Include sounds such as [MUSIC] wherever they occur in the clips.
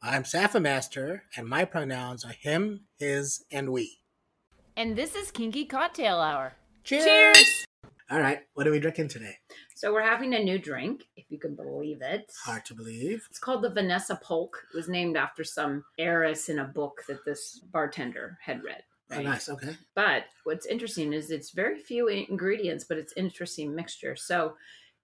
I'm Saffermaster, and my pronouns are him, his, and we. And this is Kinky Cocktail Hour. Cheers! Cheers! All right, what are we drinking today? So we're having a new drink, if you can believe it. Hard to believe. It's called the Vanessa Polk. It was named after some heiress in a book that this bartender had read. Oh, nice. Okay. But what's interesting is it's very few ingredients, but it's interesting mixture. So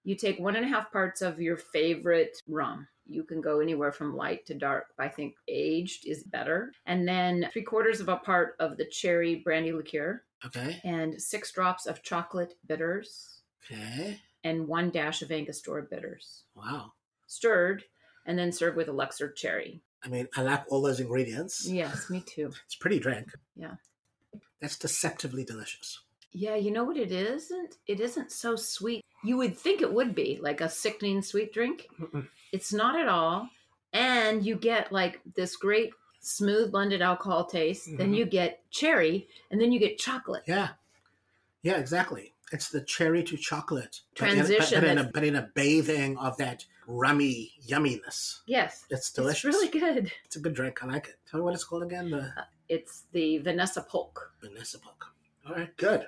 you take one and a half parts of your favorite rum. You can go anywhere from light to dark. I think aged is better. And then three quarters of a part of the cherry brandy liqueur Okay. and six drops of chocolate bitters Okay. and one dash of Angostura bitters. Wow. Stirred and then served with a Luxardo cherry. I mean, I like all those ingredients. Yes, me too. [LAUGHS] It's pretty drink. Yeah. That's deceptively delicious. Yeah, you know what it isn't? It isn't so sweet. You would think it would be like a sickening sweet drink. Mm-mm. It's not at all. And you get like this great smooth blended alcohol taste. Then Mhm. you get cherry and then you get chocolate. Yeah. Yeah, exactly. It's the cherry to chocolate but in- Transition but, in, a, but in a bathing of that rummy yumminess. Yes. It's delicious. It's really good. It's a good drink. I like it. Tell me what it's called again. The It's the Vanessa Polk. Vanessa Polk. All right, good.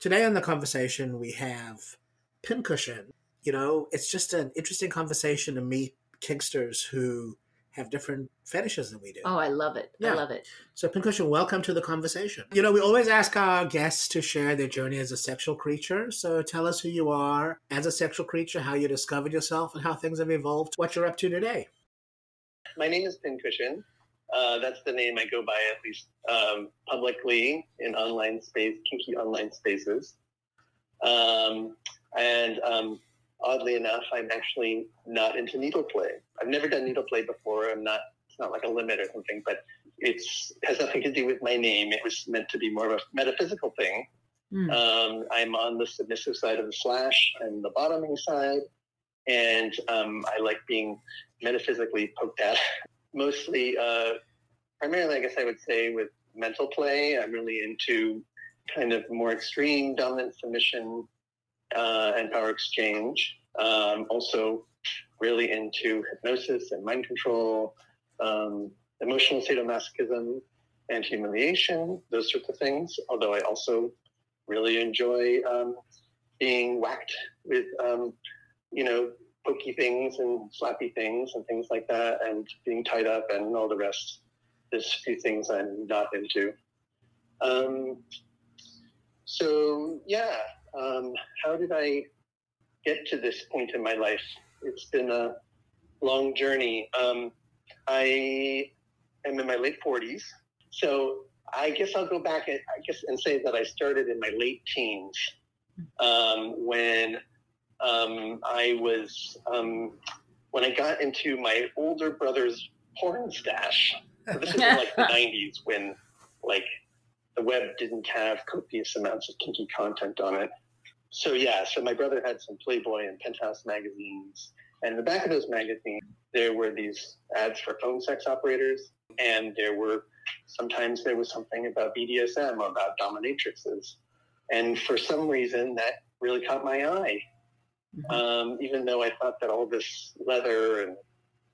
Today on the conversation, we have Pincushion. You know, it's just an interesting conversation to meet kinksters who have different fetishes than we do. Oh, I love it. I love it. So, Pincushion, welcome to the conversation. You know, we always ask our guests to share their journey as a sexual creature. So, tell us who you are as a sexual creature, how you discovered yourself, and how things have evolved, what you're up to today. My name is Pincushion. Uh, that's the name I go by, at least um, publicly in online space, kinky online spaces. Um, and um, oddly enough, I'm actually not into needle play. I've never done needle play before. I'm not. It's not like a limit or something, but it's has nothing to do with my name. It was meant to be more of a metaphysical thing. Um, I'm on the submissive side of the slash and the bottoming side, and um, I like being metaphysically poked at. Mostly, uh, primarily, I guess I would say with mental play. I'm really into kind of more extreme dominant submission uh, and power exchange. Um, also, really into hypnosis and mind control, um, emotional sadomasochism and humiliation, those sorts of things. Although I also really enjoy um, being whacked with, um, you know, pokey things and slappy things and things like that, and being tied up and all the rest. There's a few things I'm not into. Um, so yeah, um, how did I get to this point in my life? It's been a long journey. Um, I am in my late 40s, so I guess I'll go back and I guess and say that I started in my late teens. um, when um, I was um, when I got into my older brother's porn stash. So this is in like the [LAUGHS] '90s when like the web didn't have copious amounts of kinky content on it. So yeah, so my brother had some Playboy and Penthouse magazines, and in the back of those magazines there were these ads for phone sex operators, and there were sometimes there was something about BDSM or about dominatrixes, and for some reason that really caught my eye. Mm-hmm. Um, even though I thought that all this leather and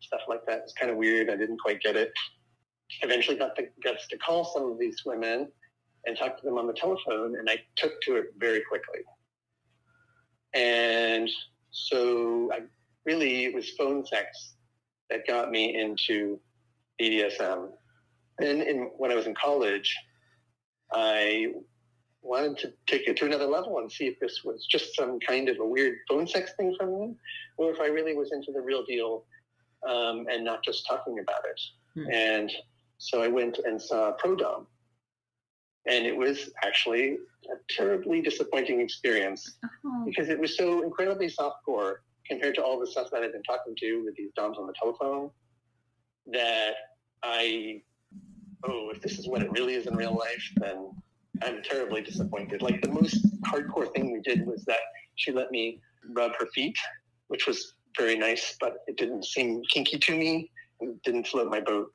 stuff like that was kind of weird, I didn't quite get it. Eventually, got the guts to call some of these women and talk to them on the telephone, and I took to it very quickly. And so, I really it was phone sex that got me into BDSM. Then, in, when I was in college, I wanted to take it to another level and see if this was just some kind of a weird phone sex thing for me, or if I really was into the real deal um, and not just talking about it. Hmm. And so I went and saw Pro Dom, and it was actually a terribly disappointing experience uh-huh. because it was so incredibly softcore compared to all the stuff that I've been talking to with these DOMs on the telephone that I, oh, if this is what it really is in real life, then I'm terribly disappointed. Like the most hardcore thing we did was that she let me rub her feet, which was very nice, but it didn't seem kinky to me. It didn't float my boat.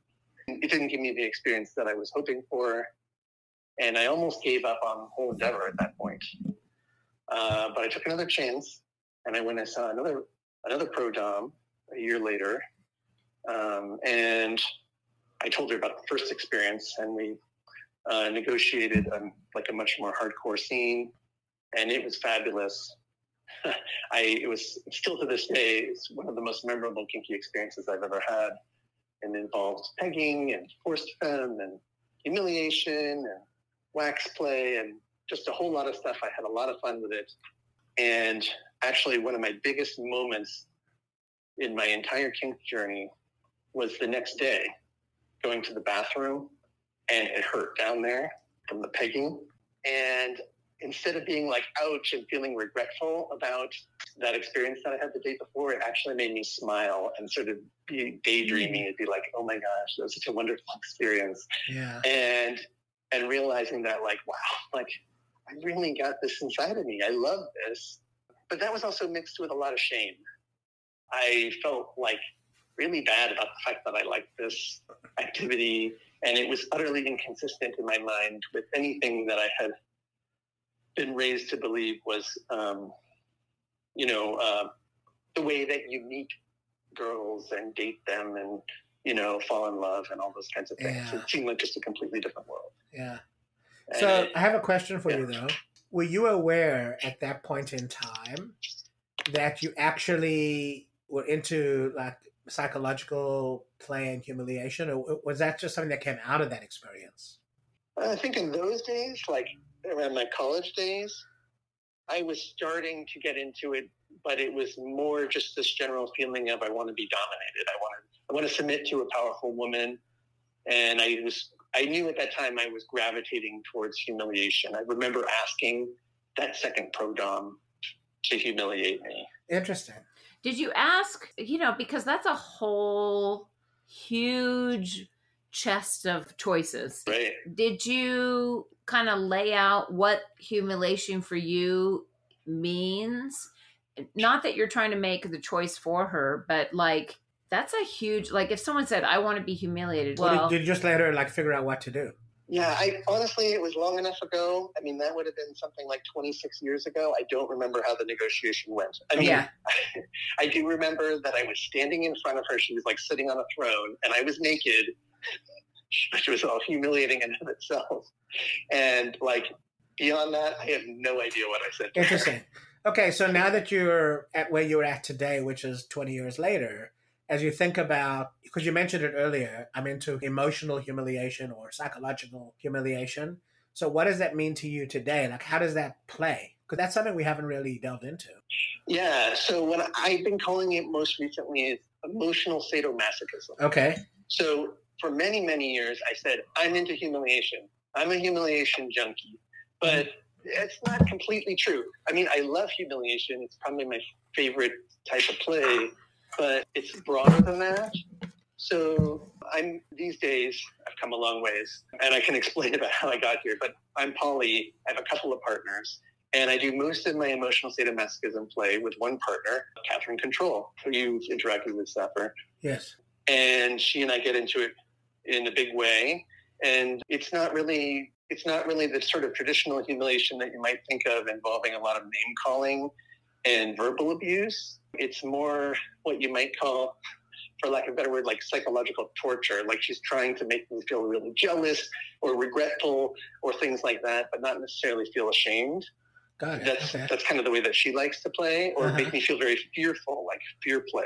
It didn't give me the experience that I was hoping for. And I almost gave up on the whole endeavor at that point. Uh, but I took another chance and I went and saw another another pro dom a year later. Um, and I told her about the first experience and we uh, negotiated a, like a much more hardcore scene, and it was fabulous. [LAUGHS] I it was still to this day it's one of the most memorable kinky experiences I've ever had, and involved pegging and forced femme and humiliation and wax play and just a whole lot of stuff. I had a lot of fun with it, and actually one of my biggest moments in my entire kink journey was the next day going to the bathroom and it hurt down there from the pegging. And instead of being like, ouch, and feeling regretful about that experience that I had the day before, it actually made me smile and sort of be daydreaming. It'd be like, oh my gosh, that was such a wonderful experience. Yeah. And, and realizing that like, wow, like I really got this inside of me. I love this. But that was also mixed with a lot of shame. I felt like really bad about the fact that I liked this activity and it was utterly inconsistent in my mind with anything that I had been raised to believe was, um, you know, uh, the way that you meet girls and date them and you know fall in love and all those kinds of things. Yeah. It seemed like just a completely different world. Yeah. And so it, I have a question for yeah. you though. Were you aware at that point in time that you actually were into like psychological play and humiliation, or was that just something that came out of that experience? I think in those days, like around my college days, I was starting to get into it, but it was more just this general feeling of I want to be dominated. I want to I want to submit to a powerful woman, and I was I knew at that time I was gravitating towards humiliation. I remember asking that second pro dom to humiliate me. Interesting. Did you ask, you know, because that's a whole huge chest of choices. Right. Did you kind of lay out what humiliation for you means? Not that you're trying to make the choice for her, but like that's a huge like if someone said I want to be humiliated. Well, did, did you just let her like figure out what to do? Yeah, I honestly, it was long enough ago. I mean, that would have been something like 26 years ago. I don't remember how the negotiation went. I mean, yeah. [LAUGHS] I do remember that I was standing in front of her. She was like sitting on a throne, and I was naked, [LAUGHS] which was all humiliating in of itself. And like beyond that, I have no idea what I said. Interesting. Okay, so [LAUGHS] now that you're at where you're at today, which is 20 years later, as you think about because you mentioned it earlier i'm into emotional humiliation or psychological humiliation. So what does that mean to you today? Like how does that play? Because that's something we haven't really delved into. Yeah so what i've been calling it most recently is emotional sadomasochism. Okay. So for many many years i said i'm into humiliation. I'm a humiliation junkie. But it's not completely true. I mean, I love humiliation. It's probably my favorite type of play, but it's broader than that. So I'm these days I've come a long ways, and I can [LAUGHS] explain about how I got here. But I'm poly. I have a couple of partners, and I do most of my emotional sadomasochism play with one partner, Catherine Control, who you've interacted with, Sapper. Yes. And she and I get into it in a big way. And it's not really it's not really the sort of traditional humiliation that you might think of involving a lot of name calling and verbal abuse. It's more what you might call, for lack of a better word, like psychological torture. Like she's trying to make me feel really jealous or regretful or things like that, but not necessarily feel ashamed. Got it. That's okay. that's kind of the way that she likes to play, or Uh-huh. make me feel very fearful, like fear play,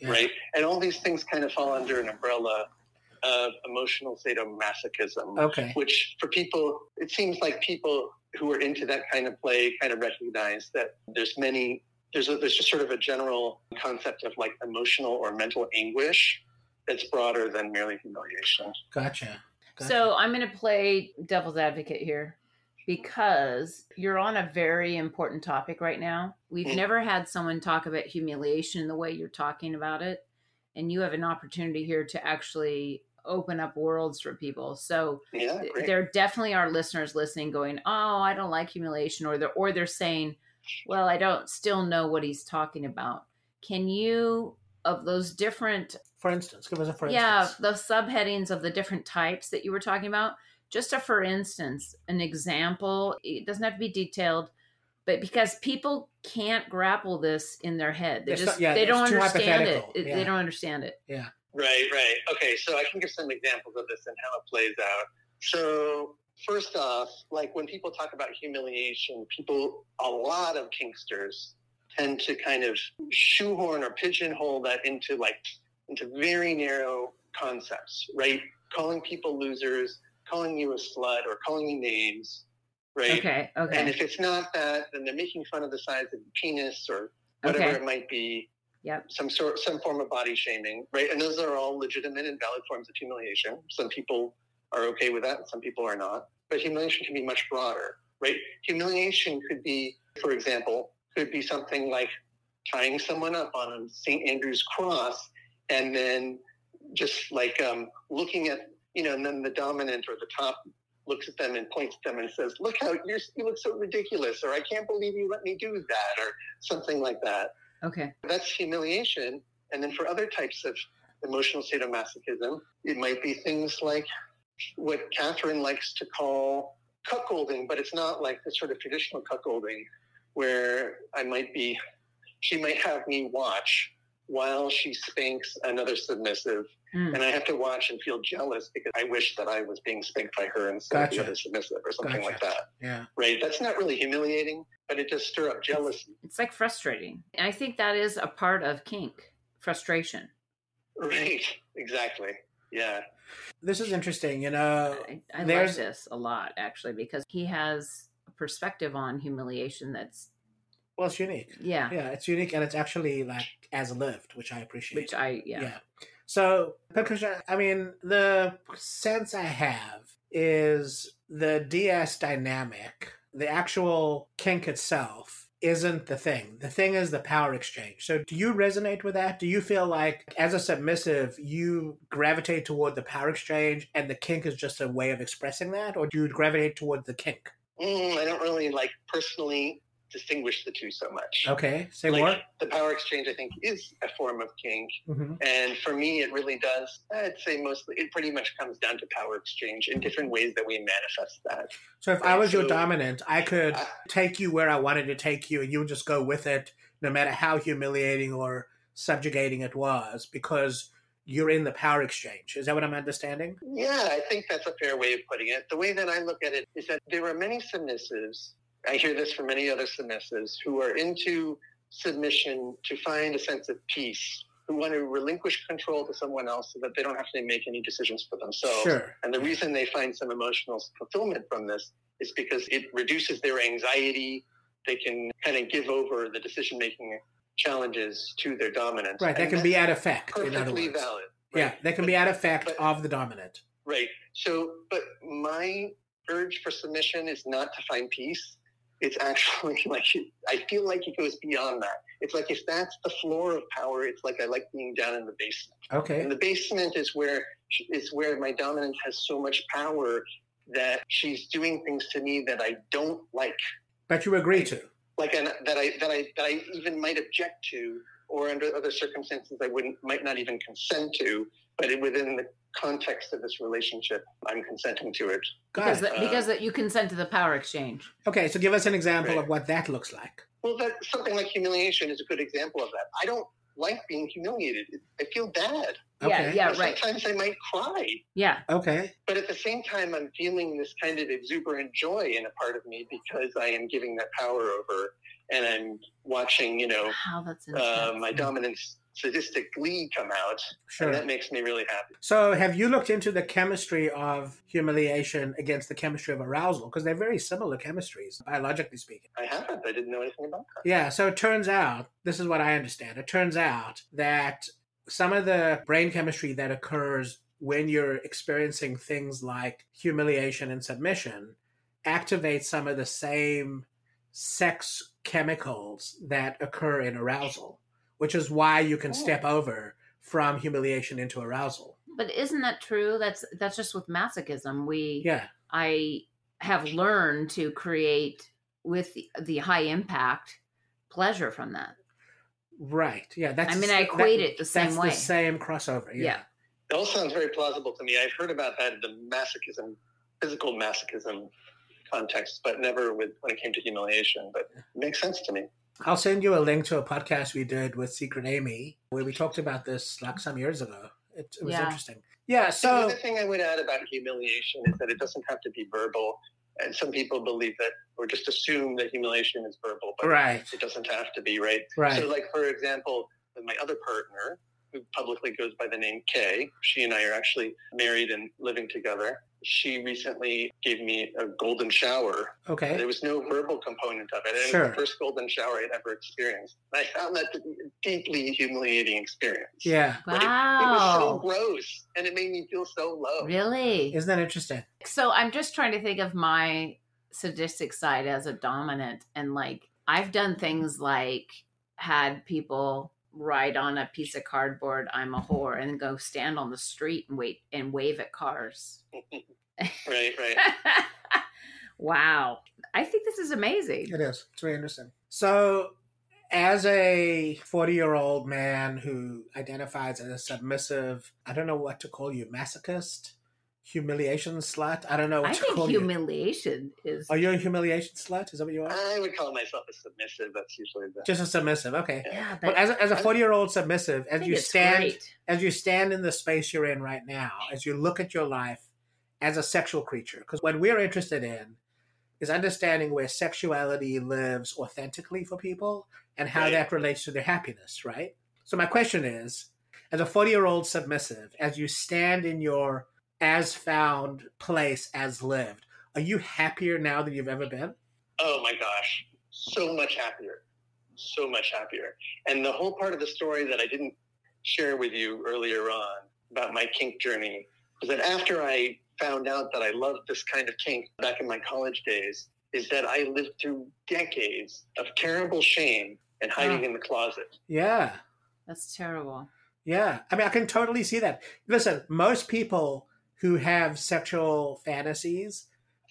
Yeah. right? And all these things kind of fall under an umbrella of emotional sadomasochism Okay. which for people, it seems like people who are into that kind of play kind of recognize that there's many, there's a, there's just sort of a general concept of like emotional or mental anguish that's broader than merely humiliation. Gotcha. Gotcha. So I'm going to play devil's advocate here because you're on a very important topic right now. We've Mm. never had someone talk about humiliation the way you're talking about it. And you have an opportunity here to actually open up worlds for people. So Yeah, there definitely are listeners listening going, "Oh, I don't like humiliation," or they're or they're saying, "Well, I don't still know what he's talking about." Can you of those different for instance, give us a for yeah instance. the subheadings of the different types that you were talking about just a for instance an example it doesn't have to be detailed but because people can't grapple this in their head they It's just not- yeah, they don't understand it. It- Yeah. they don't understand it Right, right. Okay, so I can give some examples of this and how it plays out. So, first off, like when people talk about humiliation, people, a lot of kinksters tend to kind of shoehorn or pigeonhole that into like into very narrow concepts, right? Calling people losers, calling you a slut, or calling you names, right? okay And if it's not that, then they're making fun of the size of the penis or whatever Okay. it might be. Yep. Some sort, some form of body shaming, right? And those are all legitimate and valid forms of humiliation. Some people are okay with that, some people are not. But humiliation can be much broader, right? Humiliation could be, for example, could be something like tying someone up on a St. Andrew's cross and then just like um, looking at, you know, and then the dominant or the top looks at them and points at them and says, "Look how you look so ridiculous," or "I can't believe you let me do that," or something like that. Okay That's humiliation. And then for other types of emotional sadomasochism, it might be things like what Catherine likes to call cuckolding, but it's not like the sort of traditional cuckolding where I might be, she might have me watch while she spanks another submissive Mm. and I have to watch and feel jealous because I wish that I was being spanked by her instead of the other submissive or something Gotcha. like that. Yeah. Right? That's not really humiliating, but it does stir up jealousy. it's like frustrating i think that is a part of kink frustration Right? [LAUGHS] Exactly. Yeah. This is interesting. You know, i, I like this a lot actually because he has a perspective on humiliation that's well, it's unique. yeah, Yeah, it's unique and it's actually like as lived, which I appreciate. which i yeah, So, Patricia, I mean, the sense I have is the DS dynamic, the actual kink itself isn't the thing. The thing is the power exchange. So, do you resonate with that? Do you feel like, as a submissive, you gravitate toward the power exchange and the kink is just a way of expressing that? Or do you gravitate toward the kink? Mm, I don't really like personally distinguish the two so much. Okay, say like, more. The power exchange, I think, is a form of kink. hmm And for me, it really does. I'd say mostly, it pretty much comes down to power exchange in different ways that we manifest that. So, if I was your dominant, I could I- take you where I wanted to take you, and you would just go with it, no matter how humiliating or subjugating it was, because you're in the power exchange. Is that what I'm understanding? Yeah, I think that's a fair way of putting it. The way that I look at it is that there are many submissives. I hear this from many other submissives who are into submission to find a sense of peace, who want to relinquish control to someone else so that they don't have to make any decisions for themselves. Sure. And the reason they find some emotional fulfillment from this is because it reduces their anxiety. They can kind of give over the decision making challenges to their dominant. Right. That And can be at effect, in other perfectly valid. Yeah, That can But- be at effect but- of the dominant. Right. So, but my urge for submission is not to find peace. It's actually [LAUGHS] like I feel like it goes beyond that. It's like if that's the floor of power, it's like I like being down in the basement. Okay. And the basement is where is where my dominant has so much power that she's doing things to me that I don't like. But you agree to. Like and that I that I that I even might object to, or under other circumstances I wouldn't might not even consent to. But it, within the context of this relationship, I'm consenting to it. Because that, because that you consent to the power exchange. Okay, so give us an example Right. of what that looks like. Well, that something like humiliation is a good example of that. I don't like being humiliated. I feel bad. Yeah, Okay. yeah, And right. Sometimes I might cry, Yeah, Okay. but at the same time, I'm feeling this kind of exuberant joy in a part of me because I am giving that power over, and I'm watching, you know, how that's uh, my dominant sadistic glee come out, Sure. and that makes me really happy. So, have you looked into the chemistry of humiliation against the chemistry of arousal? Because they're very similar chemistries, biologically speaking. I haven't. I didn't know anything about that. Yeah, so it turns out, this is what I understand. It turns out that some of the brain chemistry that occurs when you're experiencing things like humiliation and submission activates some of the same sex chemicals that occur in arousal, which is why you can Oh. step over from humiliation into arousal. but isn't that true? That's that's just with masochism. We Yeah. I have learned to create with the, the high impact pleasure from that. Right. Yeah. That's I mean, I that- equate it the same that's way. the same crossover. Yeah. Yeah. It all sounds very plausible to me. I've heard about that in the masochism, physical masochism context, but never with when it came to humiliation. But it makes sense to me. I'll send you a link to a podcast we did with Secret Amy where we talked about this like some years ago. It, it was Yeah. interesting. Yeah. So the other thing I would add about humiliation is that it doesn't have to be verbal. And some people believe that, or just assume that humiliation is verbal, but right, it doesn't have to be, right? right. So, like for example, with my other partner, who publicly goes by the name Kay, she and I are actually married and living together. She recently gave me a golden shower. okay. There was no verbal component of it. And It Sure. was the first golden shower I'd ever experienced. And I found that to be a deeply humiliating experience. Yeah. But it, it was so gross, and it made me feel so low. Really? Isn't that interesting? So I'm just trying to think of my sadistic side as a dominant and like I've done things like had people write on a piece of cardboard I'm a whore and go stand on the street and wait and wave at cars. Right, right. [LAUGHS] wow. I think this is amazing. It is. It's very interesting. So, as a 40 year old man who identifies as a submissive, I don't know what to call you, masochist, humiliation slut. I don't know what I to think call you. humiliation is Are you a humiliation slut? Is that what you are? I would call myself a submissive. That's usually the. Just a submissive. Okay. yeah, Well, but as a, as a 40 year old submissive, as you stand great. as you stand in the space you're in right now, as you look at your life as a sexual creature, because what we're interested in is understanding where sexuality lives authentically for people and how Right. that relates to their happiness, right? So, my question is as a 40 year old submissive, as you stand in your as found place as lived, are you happier now than you've ever been? Oh my gosh, so much happier, so much happier. And the whole part of the story that I didn't share with you earlier on about my kink journey was that after I found out that I loved this kind of kink back in my college days, is that I lived through decades of terrible shame and ah. hiding Oh. in the closet. Yeah. That's terrible. Yeah, I mean, I can totally see that. Listen, most people who have sexual fantasies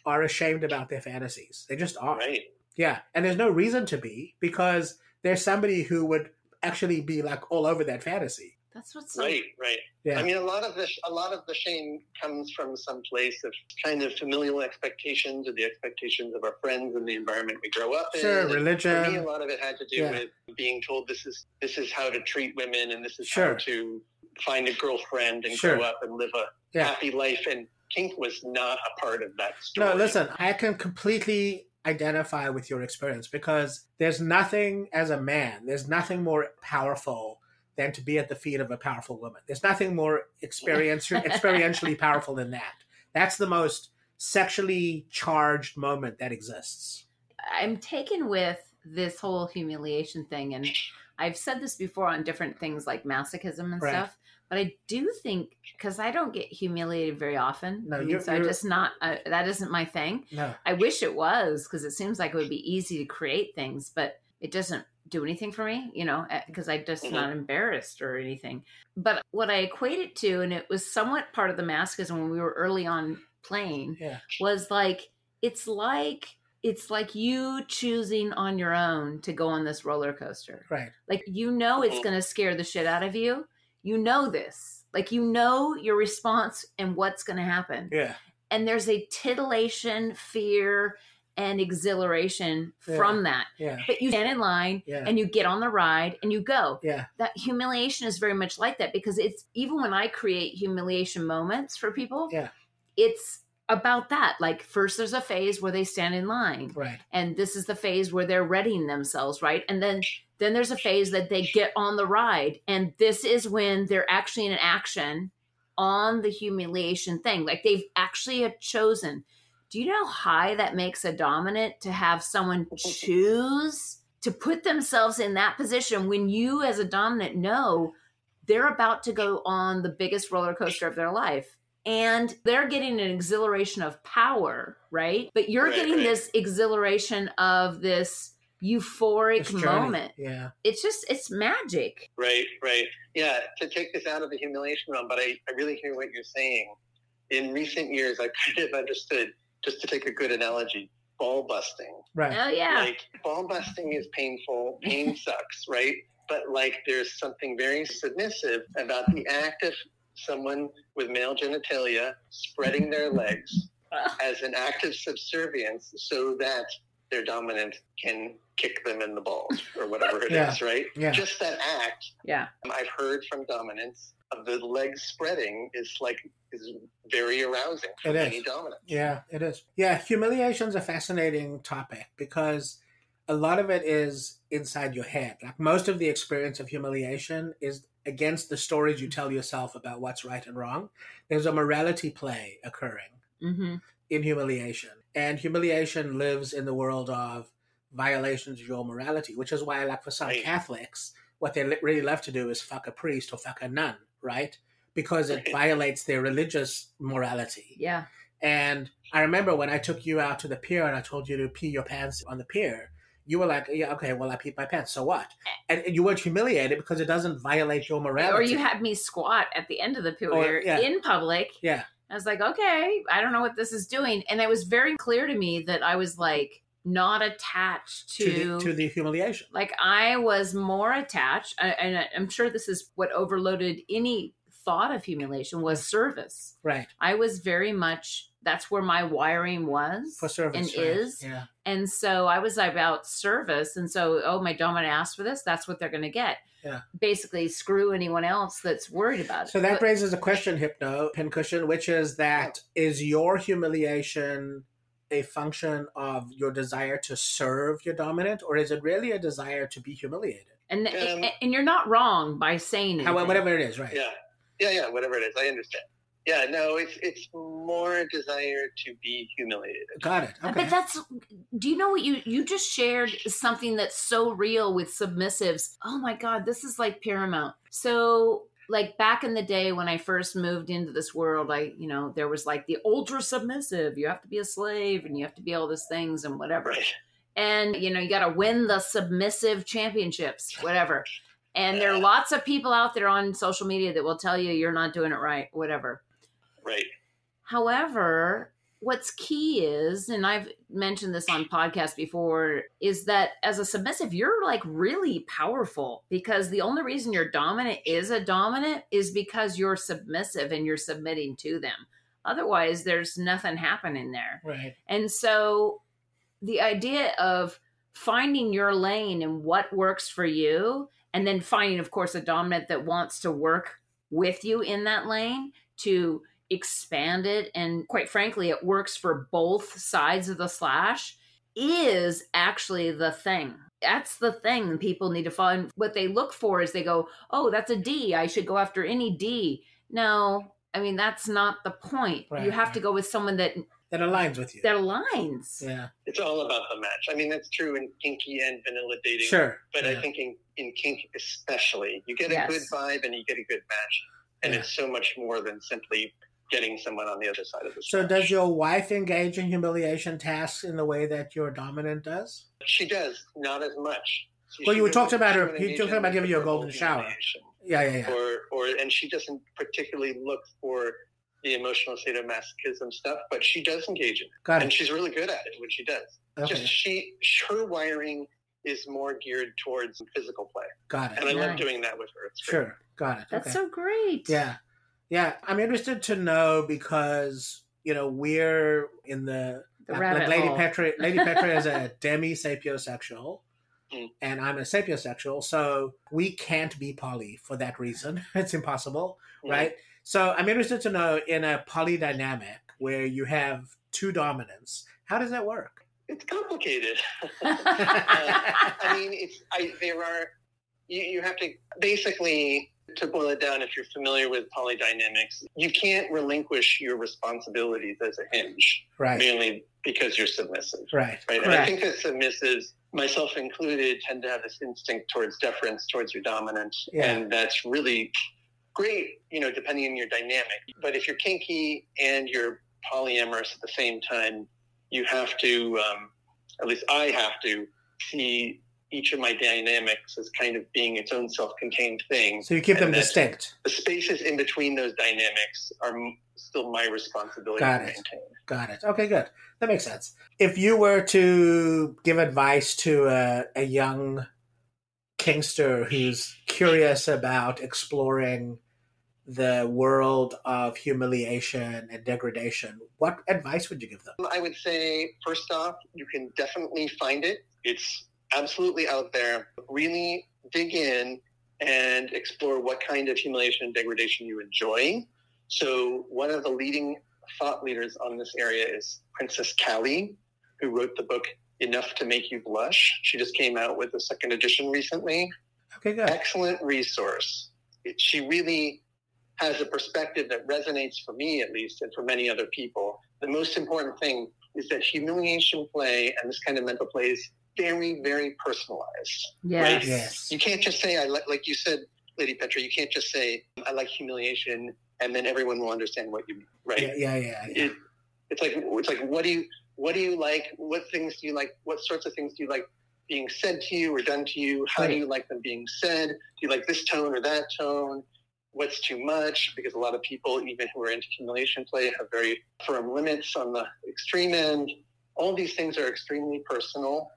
are ashamed about their fantasies. They just are. Right. Yeah, and there's no reason to be because there's somebody who would actually be like all over that fantasy. That's what's so Right, right. Yeah. I mean, a lot of the a lot of the shame comes from some place of kind of familial expectations or the expectations of our friends and the environment we grow up in. Sure, And For me, a lot of it had to do Yeah. with being told this is this is how to treat women and this is Sure. how to find a girlfriend and Sure. grow up and live a Yeah. happy life. And kink was not a part of that story. No, listen, I can completely identify with your experience because there's nothing as a man, there's nothing more powerful than to be at the feet of a powerful woman. There's nothing more experience, [LAUGHS] experientially powerful than that. That's the most sexually charged moment that exists. I'm taken with this whole humiliation thing, and I've said this before on different things like masochism and Right. stuff. But I do think because I don't get humiliated very often, No, I you're- so I you're- just not uh, that isn't my thing. No. I wish it was because it seems like it would be easy to create things, but it doesn't do anything for me, you know, because I just Mhm. not embarrassed or anything. But what I equate it to, and it was somewhat part of the mask, masochism when we were early on playing, Yeah. was like it's like it's like you choosing on your own to go on this roller coaster. Right. Like you know it's Mhm. going to scare the shit out of you. You know this. Like you know your response and what's going to happen Yeah. and there's a titillation, fear, and exhilaration Yeah. from that. Yeah. But you stand in line Yeah. and you get on the ride and you go. Yeah. That humiliation is very much like that because it's even when I create humiliation moments for people, Yeah. it's about that. Like first there's a phase where they stand in line Right. and this is the phase where they're readying themselves right and then then there's a phase that they get on the ride and this is when they're actually in action on the humiliation thing like they've actually chosen do you know how high that makes a dominant to have someone choose to put themselves in that position when you as a dominant know they're about to go on the biggest roller coaster of their life and they're getting an exhilaration of power, right? But you're Right, getting right. this exhilaration of this euphoric This moment. Yeah. It's just it's magic. Right, right. Yeah, to take this out of the humiliation realm, but I, I really hear what you're saying. In recent years, I kind of understood, just to take a good analogy, ball busting. Right. Oh yeah. Like, ball busting is painful, pain [LAUGHS] sucks, right? But, like, there's something very submissive about the act of someone with male genitalia spreading their legs [LAUGHS] as an act of subservience so that their dominant can kick them in the balls or whatever it is, Yeah. right? Yeah. Just that act yeah. Um, I've heard from dominants of the legs spreading is like is very arousing for It is. many dominants. Yeah, it is. Yeah, humiliation's a fascinating topic because a lot of it is inside your head. Like most of the experience of humiliation is against the stories you tell yourself about what's right and wrong. There's a morality play occurring Mm-hmm. in humiliation. And humiliation lives in the world of violations of your morality, which is why, like for some Right. Catholics, what they li- really love to do is fuck a priest or fuck a nun, right? Because it Right. violates their religious morality. Yeah. And I remember when I took you out to the pier and I told you to pee your pants on the pier, you were like, yeah, okay, well, I peed my pants, so what? Eh. And and you weren't humiliated because it doesn't violate your morality. Or you had me squat at the end of the pier Or- yeah. in public. Yeah. I was like, okay, I don't know what this is doing. And it was very clear to me that I was like not attached to, the, to the humiliation. like I was more attached, I- and I'm sure this is what overloaded any thought of humiliation was service. Right. I was very much that's where my wiring was For service. and right. is, Yeah. and so I was about service, and so oh, my dominant asked for this, that's what they're going to get. Yeah. Basically, screw anyone else that's worried about it. So that But- raises a question, Hypno Pincushion, which is that is your humiliation a function of your desire to serve your dominant, or is it really a desire to be humiliated? and Um, and, and you're not wrong by saying How, anything. whatever it is, right? Yeah, yeah, yeah. Whatever it is, I understand. Yeah, no, it's it's more a desire to be humiliated. Got it. Okay. But that's do you know what you you just shared something that's so real with submissives. Oh my god, this is like paramount. So like back in the day when I first moved into this world, I you know, there was like the ultra submissive, you have to be a slave and you have to be all these things and whatever. Right. And you know, you got to win the submissive championships, whatever. And there are lots of people out there on social media that will tell you you're not doing it right, whatever. Right. However, what's key is, and I've mentioned this on podcast before, is that as a submissive, you're like really powerful because the only reason you're dominant is a dominant is because you're submissive and you're submitting to them. Otherwise, there's nothing happening there. right. And so the idea of finding your lane and what works for you, and then finding, of course, a dominant that wants to work with you in that lane to expand it. And quite frankly, it works for both sides of the slash is actually the thing. That's the thing people need to find. What they look for is they go, oh, that's a D. I should go after any D. No, I mean, that's not the point. Right, you have right. to go with someone that That aligns with you. that aligns. yeah. It's all about the match. I mean, that's true in kinky and vanilla dating. Sure. But yeah. I think in, in kink especially, you get a Yes. good vibe and you get a good match. and Yeah. it's so much more than simply getting someone on the other side of the So, slash. does your wife engage in humiliation tasks in the way that your dominant does? She does not as much. She- Well, she you wouldn't- talked about her- wouldn't you engage talked about giving you a golden shower. Yeah, yeah, yeah. or or and she doesn't particularly look for the emotional sadomasochism stuff, but she does engage in it, Got and it. she's really good at it when she does. Okay, Just she, her wiring is more geared towards physical play, got it. and I it. love doing that with her. It's great. Sure, got it. That's okay. so great. Yeah. Yeah. I'm interested to know because, you know, we're in the, The like, like Lady hole. Petra Lady Petra is a [LAUGHS] demi sapiosexual Mm. and I'm a sapiosexual, so we can't be poly for that reason. [LAUGHS] It's impossible, Mhm. right? So I'm interested to know in a poly dynamic where you have two dominants, how does that work? It's complicated. [LAUGHS] Uh, I mean, it's I there are you, you have to basically to boil it down. If you're familiar with polydynamics, you can't relinquish your responsibilities as a hinge Right. merely because you're submissive. Right. right? And I think that submissives, myself included, tend to have this instinct towards deference towards your dominant, Yeah. and that's really great, you know, depending on your dynamic. But if you're kinky and you're polyamorous at the same time, you have to, um, at least I have to, see each of my dynamics as kind of being its own self-contained thing. So you keep them distinct. The spaces in between those dynamics are still my responsibility Got to it. maintain. Got it. Okay, good. That makes sense. If you were to give advice to a, a young kinkster who's curious about exploring the world of humiliation and degradation, what advice would you give them? I would say, first off, you can definitely find it. It's absolutely out there. Really dig in and explore what kind of humiliation and degradation you enjoy. So, one of the leading thought leaders on this area is Princess Kali, who wrote the book Enough to Make You Blush. She just came out with a second edition recently Okay, good. excellent resource. She really has a perspective that resonates for me, at least, and for many other people. The most important thing is that humiliation play and this kind of mental play is very, very personalized. Yes. Yes. You can't just say, I like, like you said, Lady Petra, you can't just say, I like humiliation, and then everyone will understand what you mean, right? Yeah, yeah, yeah. yeah. it, it's like it's like what do you what do you like what things do you like what sorts of things do you like being said to you or done to you how do you like them being said do you like this tone or that tone what's too much because a lot of people even who are into humiliation play have very firm limits on the extreme end all these things are extremely personal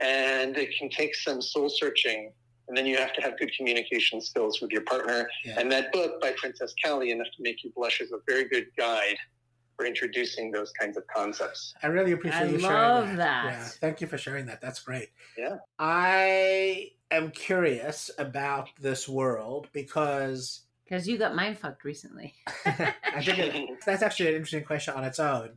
and it can take some soul searching and then you have to have good communication skills with your partner Yeah. and that book by Princess Kali, Enough to Make You Blush, is a very good guide for introducing those kinds of concepts. I really appreciate I you love sharing that. Yeah, thank you for sharing that. That's great. Yeah. I am curious about this world because Because you got mind fucked recently. [LAUGHS] I think it, [LAUGHS] that's actually an interesting question on its own.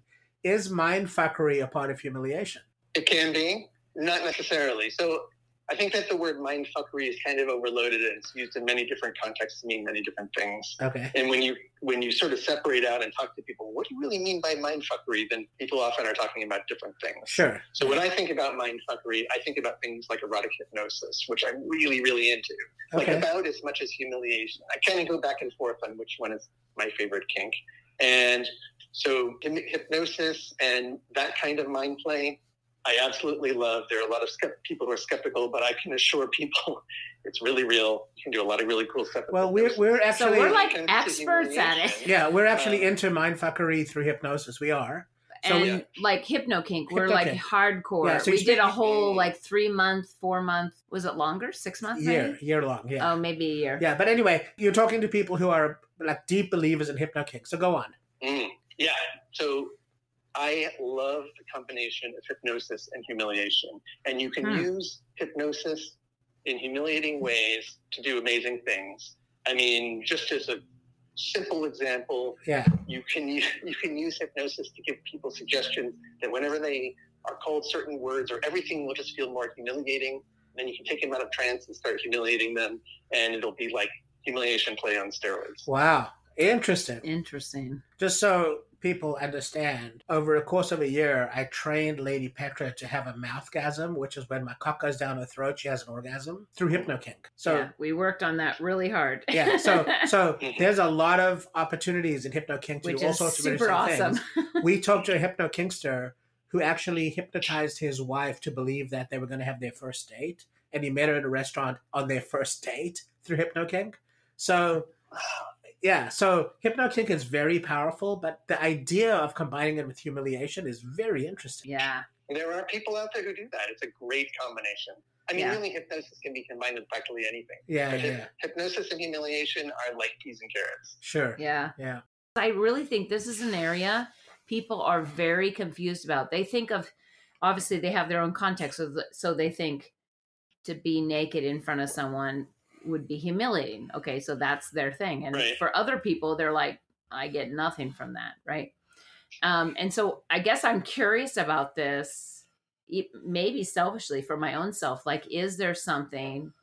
Is mind fuckery a part of humiliation? It can be, not necessarily. So I think that the word mindfuckery is kind of overloaded and it's used in many different contexts to mean many different things. Okay. And when you when you sort of separate out and talk to people, what do you really mean by mindfuckery? Then people often are talking about different things. Sure. So when I think about mindfuckery, I think about things like erotic hypnosis, which I'm really, really into. Okay. like about as much as humiliation. I kind of go back and forth on which one is my favorite kink. And so hypnosis and that kind of mind play, I absolutely love. There are a lot of skept- people who are skeptical, but I can assure people [LAUGHS] it's really real. You can do a lot of really cool stuff. Well, we're we're So actually we're like experts at it. yeah we're actually Um, into mindfuckery through hypnosis. We are. So and yeah. like hypno kink, we're Hypno like hardcore. Yeah, so we did a whole like three month, four month. Was it longer? Six months? year Maybe? year long. Yeah. Oh, maybe a year. Yeah. But anyway, you're talking to people who are like deep believers in hypnokink. So go on. Mm, yeah. So I love the combination of hypnosis and humiliation. And you can Hmm. use hypnosis in humiliating ways to do amazing things. I mean, just as a simple example, Yeah. you can u- [LAUGHS] you can use hypnosis to give people suggestions that whenever they are called certain words or everything will just feel more humiliating, then you can take them out of trance and start humiliating them and it'll be like humiliation play on steroids. Wow. Interesting. Interesting. Just so people understand, over the course of a year, I trained Lady Petra to have a mouthgasm, which is when my cock goes down her throat, she has an orgasm through hypnokink. So yeah, we worked on that really hard. yeah, so [LAUGHS] so there's a lot of opportunities in hypnokink to which do all sorts of super interesting awesome. things. [LAUGHS] We talked to a hypnokinkster who actually hypnotized his wife to believe that they were going to have their first date, and he met her at a restaurant on their first date through hypnokink. So yeah, so hypnokink is very powerful, but the idea of combining it with humiliation is very interesting. yeah, There are people out there who do that. It's a great combination. I mean, Yeah. really, hypnosis can be combined with practically anything. Yeah, But yeah, hyp- hypnosis and humiliation are like peas and carrots. sure. yeah. Yeah. I really think this is an area people are very confused about. They think of, obviously, they have their own context, so, so they think to be naked in front of someone would be humiliating. Okay, so that's their thing. And Right. for other people, they're like, I get nothing from that, right? Um, and so I guess I'm curious about this, e- maybe selfishly for my own self. Like, is there something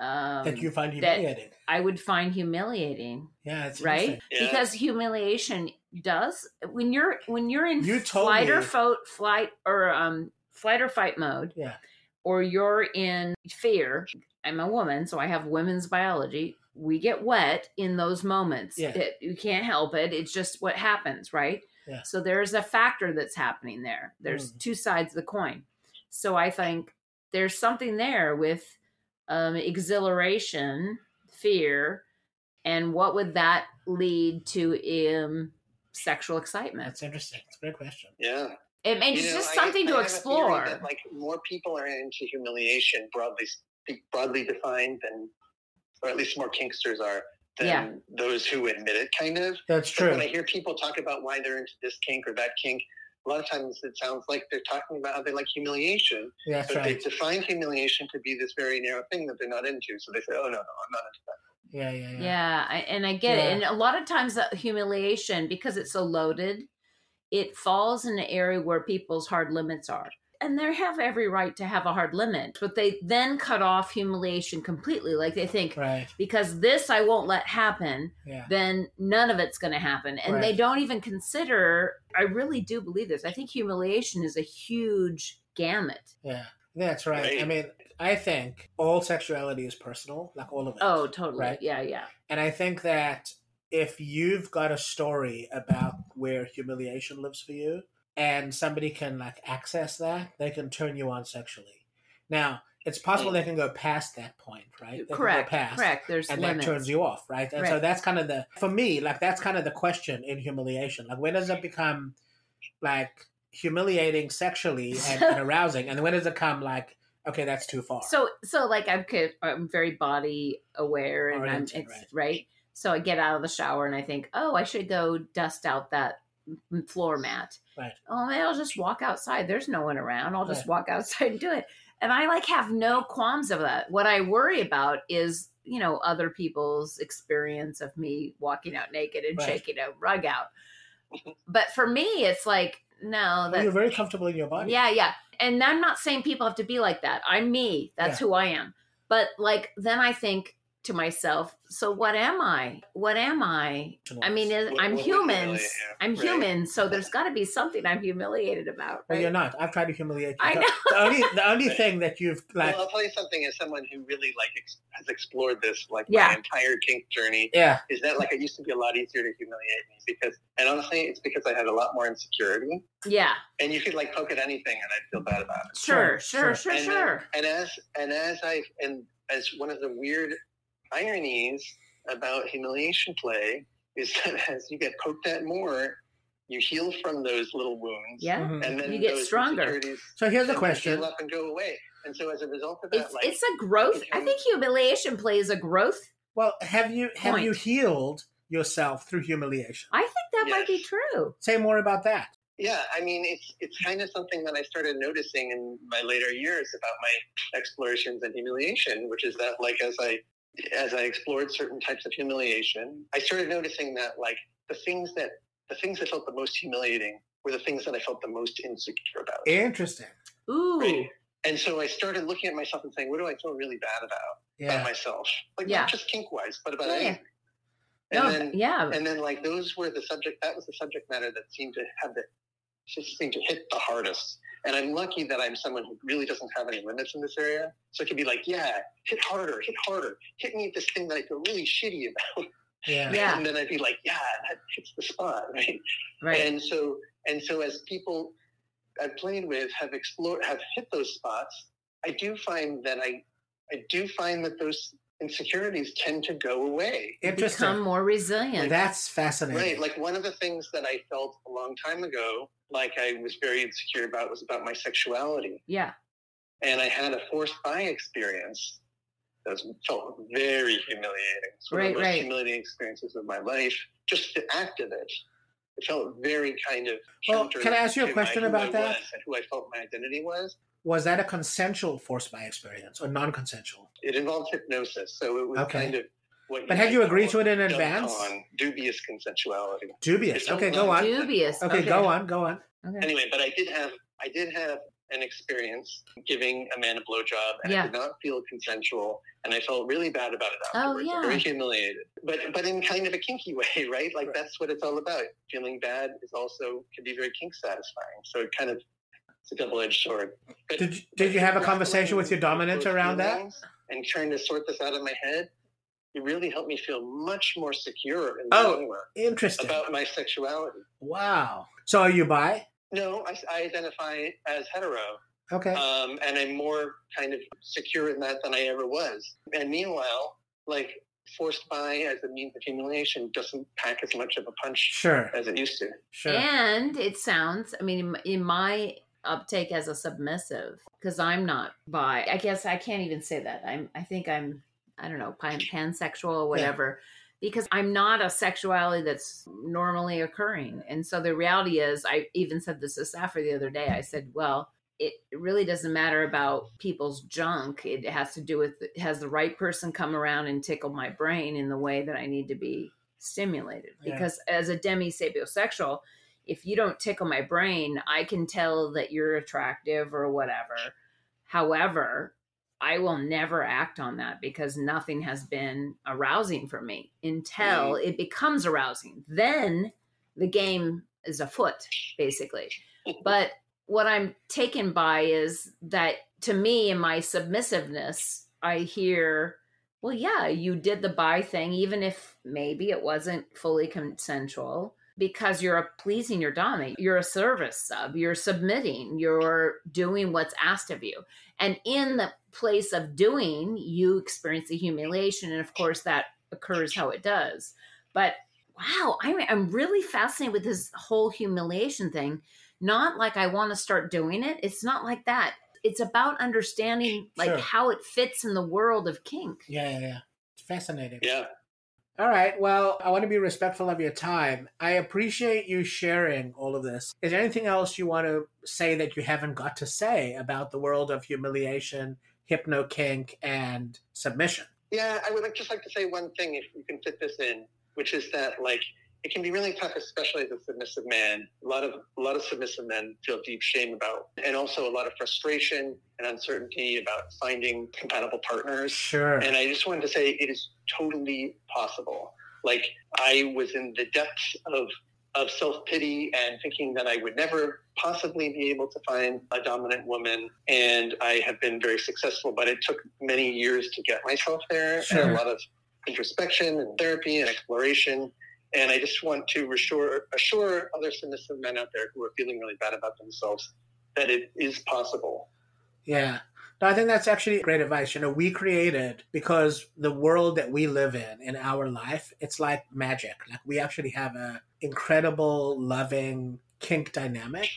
um, that you find humiliating. I would find humiliating? yeah, it's right. Yeah. because humiliation does when you're when you're in You told flight or fo- flight or um flight or fight mode Yeah. or you're in fear i'm a woman so i have women's biology we get wet in those moments Yeah. It- you can't help it it's just what happens right Yeah. so there's a factor that's happening there there's Mm. two sides of the coin so i think there's something there with um, exhilaration fear and what would that lead to in sexual excitement That's interesting. It's a great question. Yeah. it, it's You know, just I- something I to have a theory explore that, like more people are into humiliation broadly broadly defined than, or at least more kinksters are than Yeah. those who admit it. Kind of. That's Like, true. when I hear people talk about why they're into this kink or that kink, a lot of times it sounds like they're talking about how they like humiliation, Yeah, that's but right. they define humiliation to be this very narrow thing that they're not into. So they say, "Oh no, no, I'm not into that." Yeah, yeah, yeah. Yeah, I, and I get Yeah. it. And a lot of times, that humiliation, because it's so loaded, it falls in an area where people's hard limits are. And they have every right to have a hard limit, but they then cut off humiliation completely. Like they think, Right. because this I won't let happen, Yeah. then none of it's going to happen. And they don't even consider, I really do believe this. I think humiliation is a huge gamut. Yeah. That's right. I mean, I think all sexuality is personal, like all of it. Oh, totally. Right. Yeah, yeah. And I think that if you've got a story about where humiliation lives for you and somebody can like access that, they can turn you on sexually. Now, it's possible they can go past that point, right? They correct. past, Correct. There's And limits. that turns you off, right? And so that's kind of the, for me, like that's kind of the question in humiliation. Like when does it become like humiliating sexually and, and [LAUGHS] arousing? And when does it come like, okay, that's too far? So, so like I'm, I'm very body aware, and I'm it's right. right. So I get out of the shower and I think, oh, I should go dust out that floor mat. Right. Oh, maybe I'll just walk outside. There's no one around. I'll just Right. walk outside and do it. And I like have no qualms of that. What I worry about is, you know, other people's experience of me walking out naked and Right. shaking a rug out. [LAUGHS] but for me, it's like, no, Well, you're very comfortable in your body. yeah, yeah. And I'm not saying people have to be like that. I'm me. That's who I am. But like then I think to myself, so what am I? What am I? I mean, is, What- I'm what would human. I'm Right. human, so there's got to be something I'm humiliated about. Well, you're not. I've tried to humiliate you. I The- know. The only, the [LAUGHS] only Right. thing that you've like, well, I'll tell you something. As someone who really like ex- has explored this, like Yeah. my entire kink journey, yeah, is that like it used to be a lot easier to humiliate me because, and honestly, it's because I had a lot more insecurity, Yeah, and you could like poke at anything, and I'd feel bad about it. sure, Sure, sure, sure, and, sure. and as and as I and as one of the weird ironies about humiliation play is that [LAUGHS] as you get poked at more, you heal from those little wounds. Yeah, Mhm. And then You get stronger. So here's the question. Heal up and go away. And so as a result of that, it's like it's a growth. I think humiliation play is a growth. Well, have you have you healed yourself through humiliation? I think that might be true. Say more about that. Yeah, I mean, it's it's kind of something that I started noticing in my later years about my explorations and humiliation, which is that like as I as I explored certain types of humiliation, I started noticing that like the things that the things that felt the most humiliating were the things that I felt the most insecure about. Interesting. Ooh, Right. And so I started looking at myself and saying, what do I feel really bad about about myself? Like Yeah. not just kink wise, but about Yeah, yeah. anything. And no, then yeah, and then like those were the subject that was the subject matter that seemed to have the just seemed to hit the hardest. And I'm lucky that I'm someone who really doesn't have any limits in this area. So it could be like, yeah, hit harder, hit harder, hit me at this thing that I feel really shitty about. Yeah. Yeah. And then I'd be like, yeah, that hits the spot, right? right. And so and so as people I've played with have explored have hit those spots, I do find that I I do find that those insecurities tend to go away. Interesting. Become more resilient. That's fascinating. Right. Like one of the things that I felt a long time ago, like I was very insecure about, was about my sexuality. yeah, And I had a forced bi experience that was, felt very humiliating. It's one Right, of the most right. humiliating experiences of my life. Just the act of it. It felt very kind of. Well, can I ask you a question my, about that? and who I felt my identity was. Was that a consensual forced bi experience or non-consensual? It involved hypnosis, so it was Okay. kind of what. But had you agreed to it in dunked advance? On dubious consensuality. Dubious. Okay, go on. dubious. Okay, go on, go on. Okay. anyway, but I did have I did have an experience giving a man a blowjob, and Yeah. it did not feel consensual, and I felt really bad about it afterwards. Oh, afterwards. yeah. very humiliated, but but in kind of a kinky [LAUGHS] way, right? Like that's what it's all about. Feeling bad is also can be very kink satisfying. So it kind of it's a double edged sword. But, Did you, did you have a conversation with your dominant around that? And trying to sort this out in my head, it really helped me feel much more secure in the Oh. long run Interesting. about my sexuality. Wow. So are you bi? No, I, I identify as hetero. Okay. um, and I'm more kind of secure in that than I ever was. And meanwhile, like forced bi as a means of humiliation doesn't pack as much of a punch Sure. as it used to. Sure. And it sounds, I mean, in my uptake as a submissive, because I'm not bi. I guess I can't even say that. I'm. I think I'm. I don't know, pan, pansexual or whatever. Because I'm not a sexuality that's normally occurring. And so the reality is, I even said this to Saffer the other day. I said, well, it really doesn't matter about people's junk. It has to do with has the right person come around and tickle my brain in the way that I need to be stimulated. Yeah. Because as a demi-sapiosexual, if you don't tickle my brain, I can tell that you're attractive or whatever. However, I will never act on that because nothing has been arousing for me until it becomes arousing. Then the game is afoot, basically. [LAUGHS] But what I'm taken by is that to me, in my submissiveness, I hear, well, yeah, you did the bi thing, even if maybe it wasn't fully consensual, because you're pleasing your dominant. You're a service sub, you're submitting, you're doing what's asked of you. And in the place of doing, you experience the humiliation. And of course, that occurs how it does. But wow, I'm, I'm really fascinated with this whole humiliation thing. Not like I want to start doing it. It's not like that. It's about understanding like Sure. how it fits in the world of kink. Yeah, yeah, yeah. It's fascinating. Yeah. All right. Well, I want to be respectful of your time. I appreciate you sharing all of this. Is there anything else you want to say that you haven't got to say about the world of humiliation, hypno kink, and submission? Yeah, I would just like to say one thing, if you can fit this in, which is that like it can be really tough, especially as a submissive man. A lot of a lot of submissive men feel deep shame about, and also a lot of frustration and uncertainty about finding compatible partners. Sure. And I just wanted to say it is totally possible. Like I was in the depths of of self pity and thinking that I would never possibly be able to find a dominant woman. And I have been very successful, but it took many years to get myself there and a lot of introspection and therapy and exploration. And I just want to assure, assure other submissive men out there who are feeling really bad about themselves that it is possible. Yeah. No, I think that's actually great advice. You know, we created because the world that we live in in our life, it's like magic. Like we actually have a incredible, loving kink dynamic.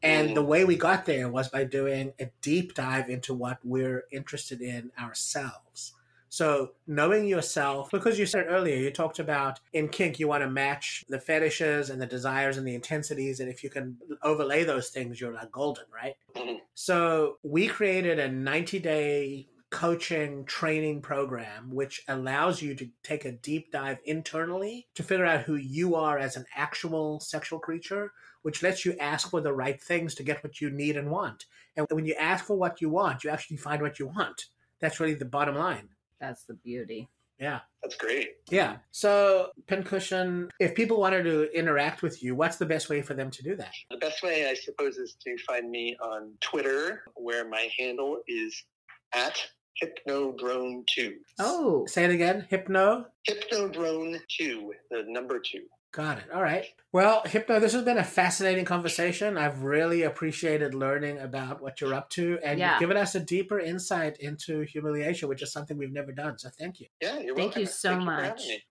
And the way we got there was by doing a deep dive into what we're interested in ourselves. So knowing yourself, because you said earlier, you talked about in kink, you want to match the fetishes and the desires and the intensities. And if you can overlay those things, you're like golden, right? Mhm. So we created a 90 day coaching training program, which allows you to take a deep dive internally to figure out who you are as an actual sexual creature, which lets you ask for the right things to get what you need and want. And when you ask for what you want, you actually find what you want. That's really the bottom line. That's the beauty. Yeah. That's great. Yeah. So, Pincushion, if people wanted to interact with you, what's the best way for them to do that? The best way, I suppose, is to find me on Twitter, where my handle is at Hypnodrone2. Oh, Say it again. Hypno. Hypnodrone2, the number two. Got it. All right. Well, Hypno, this has been a fascinating conversation. I've really appreciated learning about what you're up to, and Yeah. you've given us a deeper insight into humiliation, which is something we've never done. So, thank you. Yeah, you're Thank welcome. you so Thank much. having me.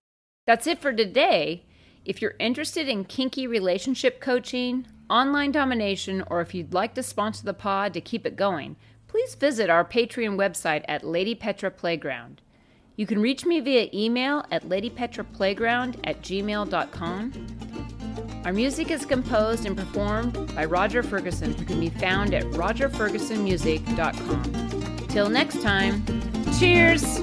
That's it for today. If you're interested in kinky relationship coaching, online domination, or if you'd like to sponsor the pod to keep it going, please visit our Patreon website at Lady Petra Playground. You can reach me via email at ladypetraplayground at gmail.com. Our music is composed and performed by Roger Ferguson, who can be found at rogerfergusonmusic.com. Till next time, cheers!